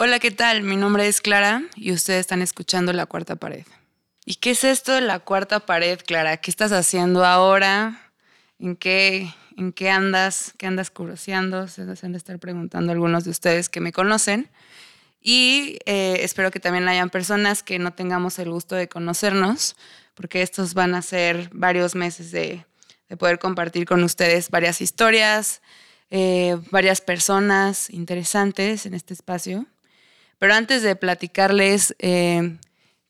Hola, ¿qué tal? Mi nombre es Clara y ustedes están escuchando La Cuarta Pared. ¿Y qué es esto de La Cuarta Pared, Clara? ¿Qué estás haciendo ahora? ¿En qué, en qué andas? ¿Qué andas curioseando? Se hacen de estar preguntando algunos de ustedes que me conocen. Y eh, espero que también hayan personas que no tengamos el gusto de conocernos, porque estos van a ser varios meses de, de poder compartir con ustedes varias historias, eh, varias personas interesantes en este espacio. Pero antes de platicarles eh,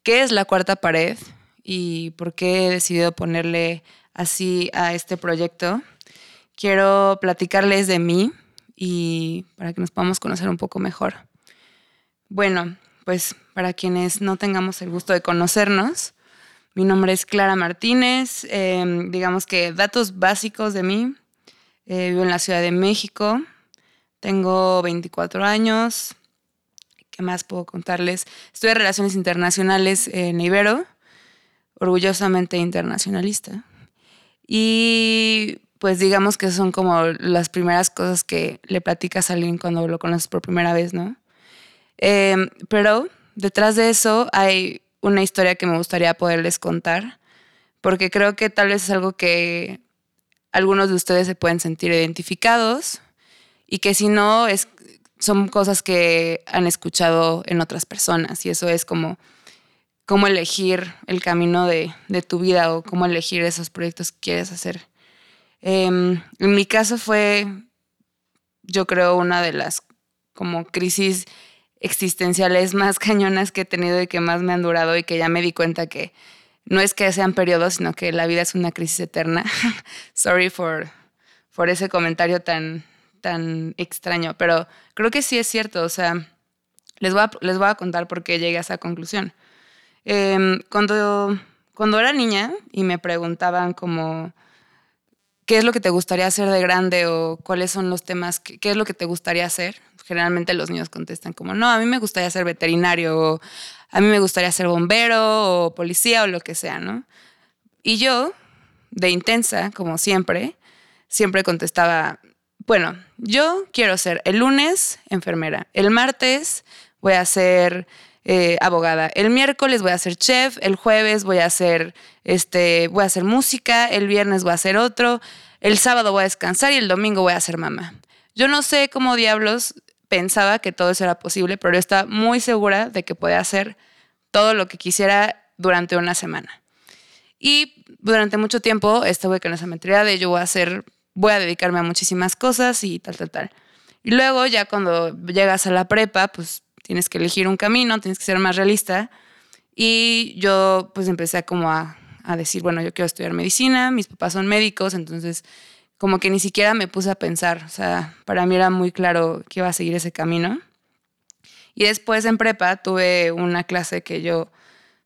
qué es la cuarta pared y por qué he decidido ponerle así a este proyecto, quiero platicarles de mí y para que nos podamos conocer un poco mejor. Bueno, pues para quienes no tengamos el gusto de conocernos, mi nombre es Clara Martínez, eh, digamos que datos básicos de mí. Eh, vivo en la Ciudad de México. Tengo 24 años. ¿Qué más puedo contarles? Estudié Relaciones Internacionales en Ibero, orgullosamente internacionalista. Y pues digamos que son como las primeras cosas que le platicas a alguien cuando lo conoces por primera vez, ¿no? Em, pero detrás de eso hay una historia que me gustaría poderles contar, porque creo que tal vez es algo que algunos de ustedes se pueden sentir identificados y que si no, es, son cosas que han escuchado en otras personas y eso es como cómo elegir el camino de, tu vida o cómo elegir esos proyectos que quieres hacer. Em, en mi caso fue, yo creo, una de las como crisis existenciales más cañonas que he tenido y que más me han durado y que ya me di cuenta que no es que sean periodos, sino que la vida es una crisis eterna. Sorry for, por ese comentario tan, tan extraño, pero creo que sí es cierto. O sea, les voy a, les voy a contar por qué llegué a esa conclusión. Em, cuando, cuando era niña y me preguntaban como, ¿qué es lo que te gustaría hacer de grande o cuáles son los temas, qué, qué es lo que te gustaría hacer? Generalmente los niños contestan como, no, a mí me gustaría ser veterinario o a mí me gustaría ser bombero o policía o lo que sea, ¿no? Y yo, de intensa, como siempre, siempre contestaba, bueno, yo quiero ser el lunes enfermera, el martes voy a ser eh, abogada, el miércoles voy a ser chef, el jueves voy a hacer, este, voy a hacer música, el viernes voy a hacer otro, el sábado voy a descansar y el domingo voy a ser mamá. Yo no sé cómo diablos pensaba que todo eso era posible, pero estaba muy segura de que podía hacer todo lo que quisiera durante una semana. Y durante mucho tiempo estuve con esa mentalidad de yo voy a hacer, voy a dedicarme a muchísimas cosas y tal, tal, tal. Y luego ya cuando llegas a la prepa, pues tienes que elegir un camino, tienes que ser más realista. Y yo pues empecé como a, a decir, bueno, yo quiero estudiar medicina, mis papás son médicos, entonces como que ni siquiera me puse a pensar, o sea, para mí era muy claro que iba a seguir ese camino. Y después en prepa tuve una clase que yo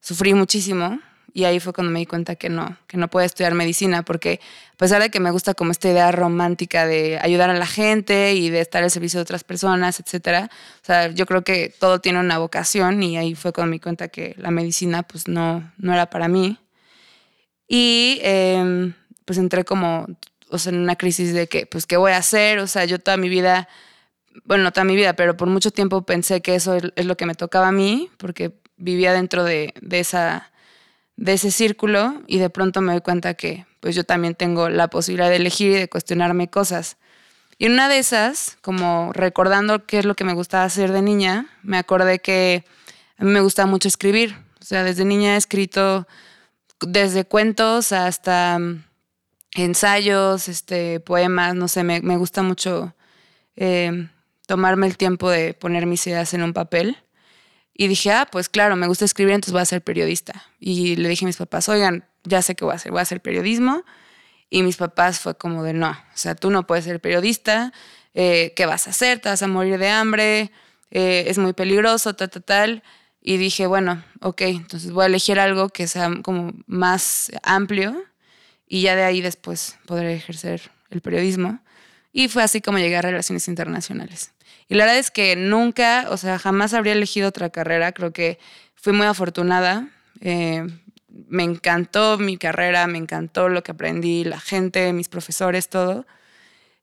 sufrí muchísimo y ahí fue cuando me di cuenta que no, que no puedo estudiar medicina porque a pesar de que me gusta como esta idea romántica de ayudar a la gente y de estar al servicio de otras personas, etcétera, o sea, yo creo que todo tiene una vocación y ahí fue cuando me di cuenta que la medicina pues no, no era para mí. Y em, pues entré como o sea, en una crisis de que, pues, ¿qué voy a hacer? O sea, yo toda mi vida, bueno, no toda mi vida, pero por mucho tiempo pensé que eso es lo que me tocaba a mí, porque vivía dentro de, esa, de ese círculo y de pronto me doy cuenta que, pues, yo también tengo la posibilidad de elegir y de cuestionarme cosas. Y en una de esas, como recordando qué es lo que me gustaba hacer de niña, me acordé que a mí me gustaba mucho escribir. O sea, desde niña he escrito desde cuentos hasta ensayos, este, poemas, no sé, me, gusta mucho eh, tomarme el tiempo de poner mis ideas en un papel. Y dije, ah, pues claro, me gusta escribir, entonces voy a ser periodista. Y le dije a mis papás, oigan, ya sé qué voy a hacer, voy a hacer periodismo. Y mis papás fue como de, no, o sea, tú no puedes ser periodista, eh, ¿qué vas a hacer? Te vas a morir de hambre, eh, es muy peligroso, tal, tal, tal. Y dije, bueno, ok, entonces voy a elegir algo que sea como más amplio y ya de ahí después podré ejercer el periodismo. Y fue así como llegué a Relaciones Internacionales. Y la verdad es que nunca, o sea, jamás habría elegido otra carrera. Creo que fui muy afortunada. Eh, me encantó mi carrera, me encantó lo que aprendí, la gente, mis profesores, todo.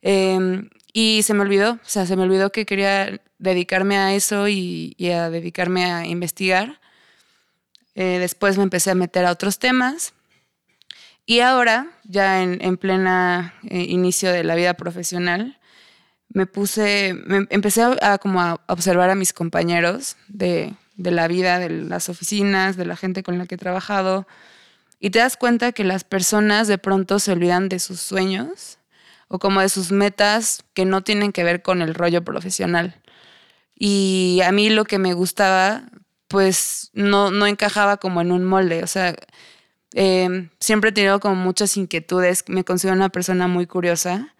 Em, y se me olvidó, o sea, se me olvidó que quería dedicarme a eso y, a dedicarme a investigar. Eh, después me empecé a meter a otros temas. Y ahora, ya en, en plena eh, inicio de la vida profesional, me puse, me empecé a, como a observar a mis compañeros de, de la vida, de las oficinas, de la gente con la que he trabajado, y te das cuenta que las personas de pronto se olvidan de sus sueños o como de sus metas que no tienen que ver con el rollo profesional. Y a mí lo que me gustaba, pues no, no encajaba como en un molde. O sea, em, siempre he tenido como muchas inquietudes. Me considero una persona muy curiosa.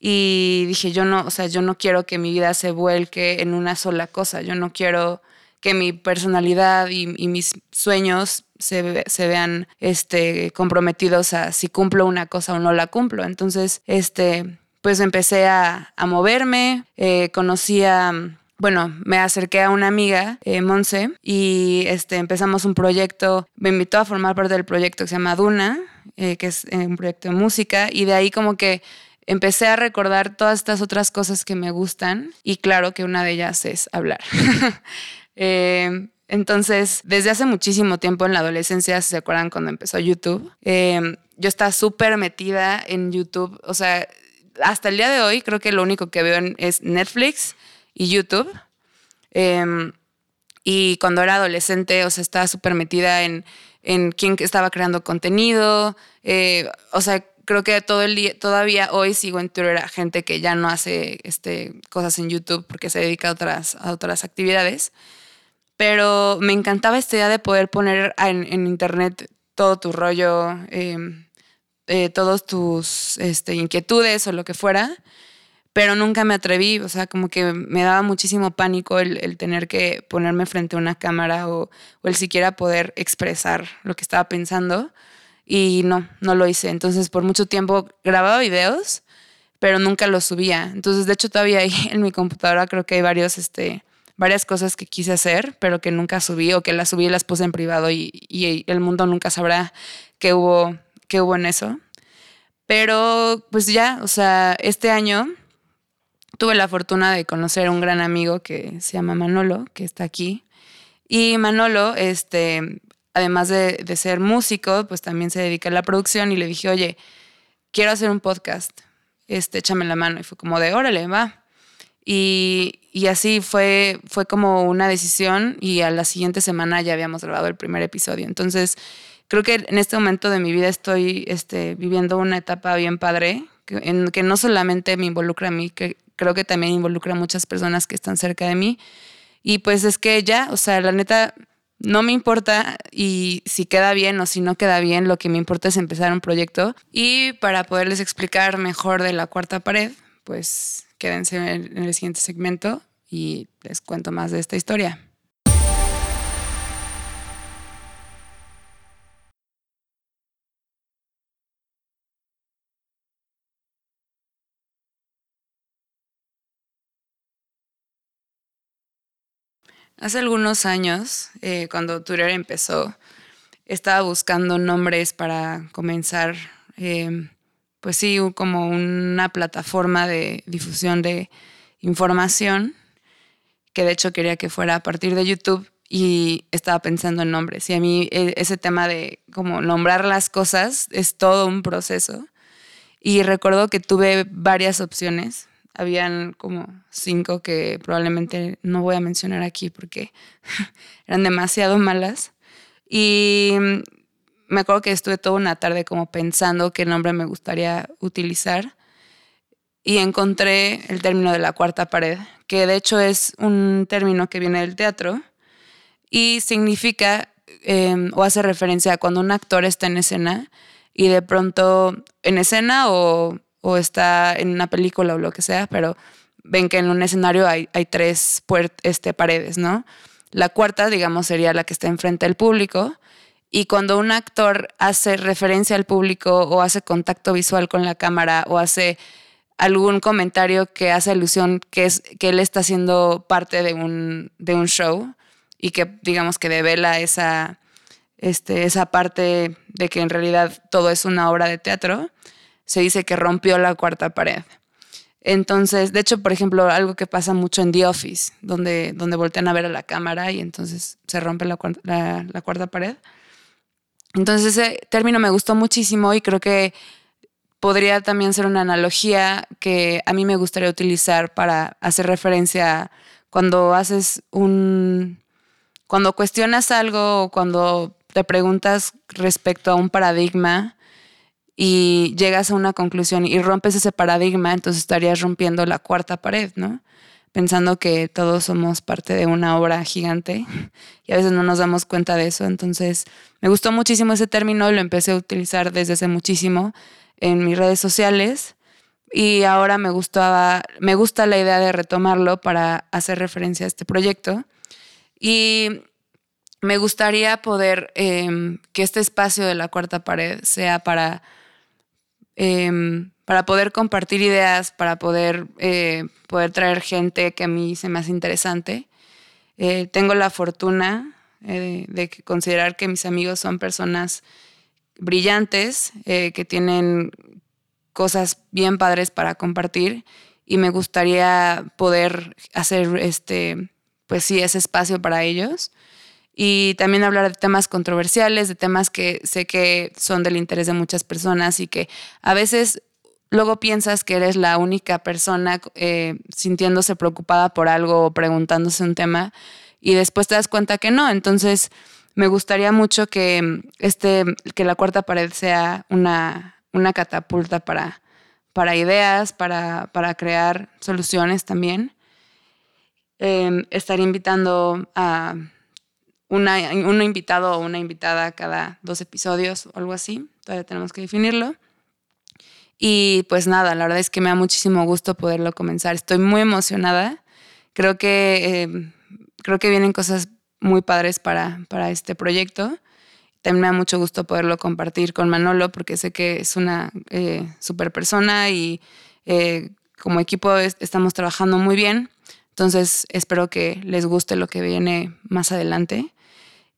Y dije, yo no, o sea, yo no quiero que mi vida se vuelque en una sola cosa. Yo no quiero que mi personalidad y, mis sueños se, vean este, comprometidos a si cumplo una cosa o no la cumplo. Entonces, este, pues empecé a, moverme, eh, conocí a bueno, me acerqué a una amiga, eh, Monse, y este, empezamos un proyecto, me invitó a formar parte del proyecto que se llama Duna, eh, que es un proyecto de música, y de ahí como que empecé a recordar todas estas otras cosas que me gustan, y claro que una de ellas es hablar. Eh, entonces, desde hace muchísimo tiempo en la adolescencia, si se acuerdan cuando empezó YouTube, eh, yo estaba súper metida en YouTube. O sea, hasta el día de hoy creo que lo único que veo es Netflix y YouTube. Em, y cuando era adolescente, o sea, estaba súper metida en, en quién estaba creando contenido. Eh, o sea, creo que todo el día, todavía hoy sigo en Twitter a gente que ya no hace este, cosas en YouTube porque se dedica a otras, a otras actividades pero me encantaba esta idea de poder poner en, internet todo tu rollo, em, eh, todos tus este, inquietudes o lo que fuera, pero nunca me atreví, o sea, como que me daba muchísimo pánico el, tener que ponerme frente a una cámara o, o, el siquiera poder expresar lo que estaba pensando y no, no lo hice. Entonces por mucho tiempo grababa videos, pero nunca los subía. Entonces de hecho todavía ahí en mi computadora creo que hay varios, este, varias cosas que quise hacer, pero que nunca subí o que las subí y las puse en privado y, el mundo nunca sabrá qué hubo, qué hubo en eso. Pero pues ya, o sea, este año tuve la fortuna de conocer a un gran amigo que se llama Manolo, que está aquí. Y Manolo, este, además de, de ser músico, pues también se dedica a la producción y le dije, oye, quiero hacer un podcast, este, échame la mano. Y fue como de, órale, va. Y, así fue, fue como una decisión y a la siguiente semana ya habíamos grabado el primer episodio. Entonces, creo que en este momento de mi vida estoy este, viviendo una etapa bien padre, que, en que no solamente me involucra a mí, que creo que también involucra a muchas personas que están cerca de mí. Y pues es que ya, o sea, la neta, no me importa y si queda bien o si no queda bien, lo que me importa es empezar un proyecto. Y para poderles explicar mejor de la cuarta pared, pues Quédense en el siguiente segmento y les cuento más de esta historia. Hace algunos años, eh, cuando Twitter empezó, estaba buscando nombres para comenzar eh, pues sí, como una plataforma de difusión de información, que de hecho quería que fuera a partir de YouTube y estaba pensando en nombres. Y a mí e, ese tema de como nombrar las cosas es todo un proceso. Y recuerdo que tuve varias opciones. Habían como cinco que probablemente no voy a mencionar aquí porque eran demasiado malas. Y me acuerdo que estuve toda una tarde como pensando qué nombre me gustaría utilizar y encontré el término de la cuarta pared, que de hecho es un término que viene del teatro y significa em, o hace referencia a cuando un actor está en escena y de pronto en escena o, está en una película o lo que sea, pero ven que en un escenario hay, hay tres este, paredes, ¿no? La cuarta, digamos, sería la que está enfrente del público y cuando un actor hace referencia al público o hace contacto visual con la cámara o hace algún comentario que hace alusión que es que él está siendo parte de un, de un show y que digamos que devela esa, este, esa parte de que en realidad todo es una obra de teatro, se dice que rompió la cuarta pared. Entonces, de hecho, por ejemplo, algo que pasa mucho en The Office, donde, donde voltean a ver a la cámara y entonces se rompe la, la cuarta pared. Entonces ese término me gustó muchísimo y creo que podría también ser una analogía que a mí me gustaría utilizar para hacer referencia cuando haces un, cuando cuestionas algo o cuando te preguntas respecto a un paradigma y llegas a una conclusión y rompes ese paradigma, entonces estarías rompiendo la cuarta pared, ¿no? Pensando que todos somos parte de una obra gigante y a veces no nos damos cuenta de eso. Entonces, me gustó muchísimo ese término, lo empecé a utilizar desde hace muchísimo en mis redes sociales y ahora me gustaba, me gusta la idea de retomarlo para hacer referencia a este proyecto. Y me gustaría poder em, que este espacio de la cuarta pared sea para, em, para poder compartir ideas, para poder, eh, poder traer gente que a mí se me hace interesante. Eh, tengo la fortuna eh, de considerar que mis amigos son personas brillantes, que tienen cosas bien padres para compartir y me gustaría poder hacer este, pues sí, ese espacio para ellos. Y también hablar de temas controversiales, de temas que sé que son del interés de muchas personas y que a veces luego piensas que eres la única persona eh, sintiéndose preocupada por algo o preguntándose un tema y después te das cuenta que no. Entonces, me gustaría mucho que, este, que la cuarta pared sea una, una catapulta para, para ideas, para, crear soluciones también. Eh, estaría invitando a una, un invitado o una invitada cada dos episodios o algo así. Todavía tenemos que definirlo. Y pues nada, la verdad es que me da muchísimo gusto poderlo comenzar. Estoy muy emocionada. Creo que, eh, creo que vienen cosas muy padres para, para este proyecto. También me da mucho gusto poderlo compartir con Manolo porque sé que es una eh, super persona y eh, como equipo estamos trabajando muy bien. Entonces espero que les guste lo que viene más adelante.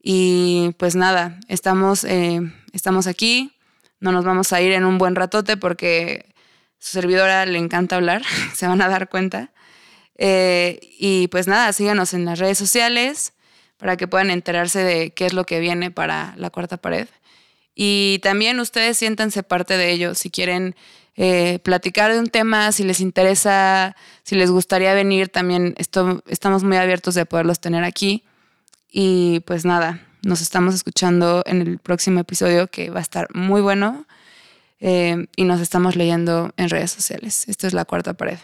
Y pues nada, estamos, eh, estamos aquí. No nos vamos a ir en un buen ratote porque su servidora le encanta hablar, se van a dar cuenta. y pues nada, síganos en las redes sociales para que puedan enterarse de qué es lo que viene para la cuarta pared. Y también ustedes siéntanse parte de ello. Si quieren eh, platicar de un tema, si les interesa, si les gustaría venir, también estamos muy abiertos de poderlos tener aquí. Y pues nada, nos estamos escuchando en el próximo episodio que va a estar muy bueno. Eh, y nos estamos leyendo en redes sociales. Esto es la cuarta pared.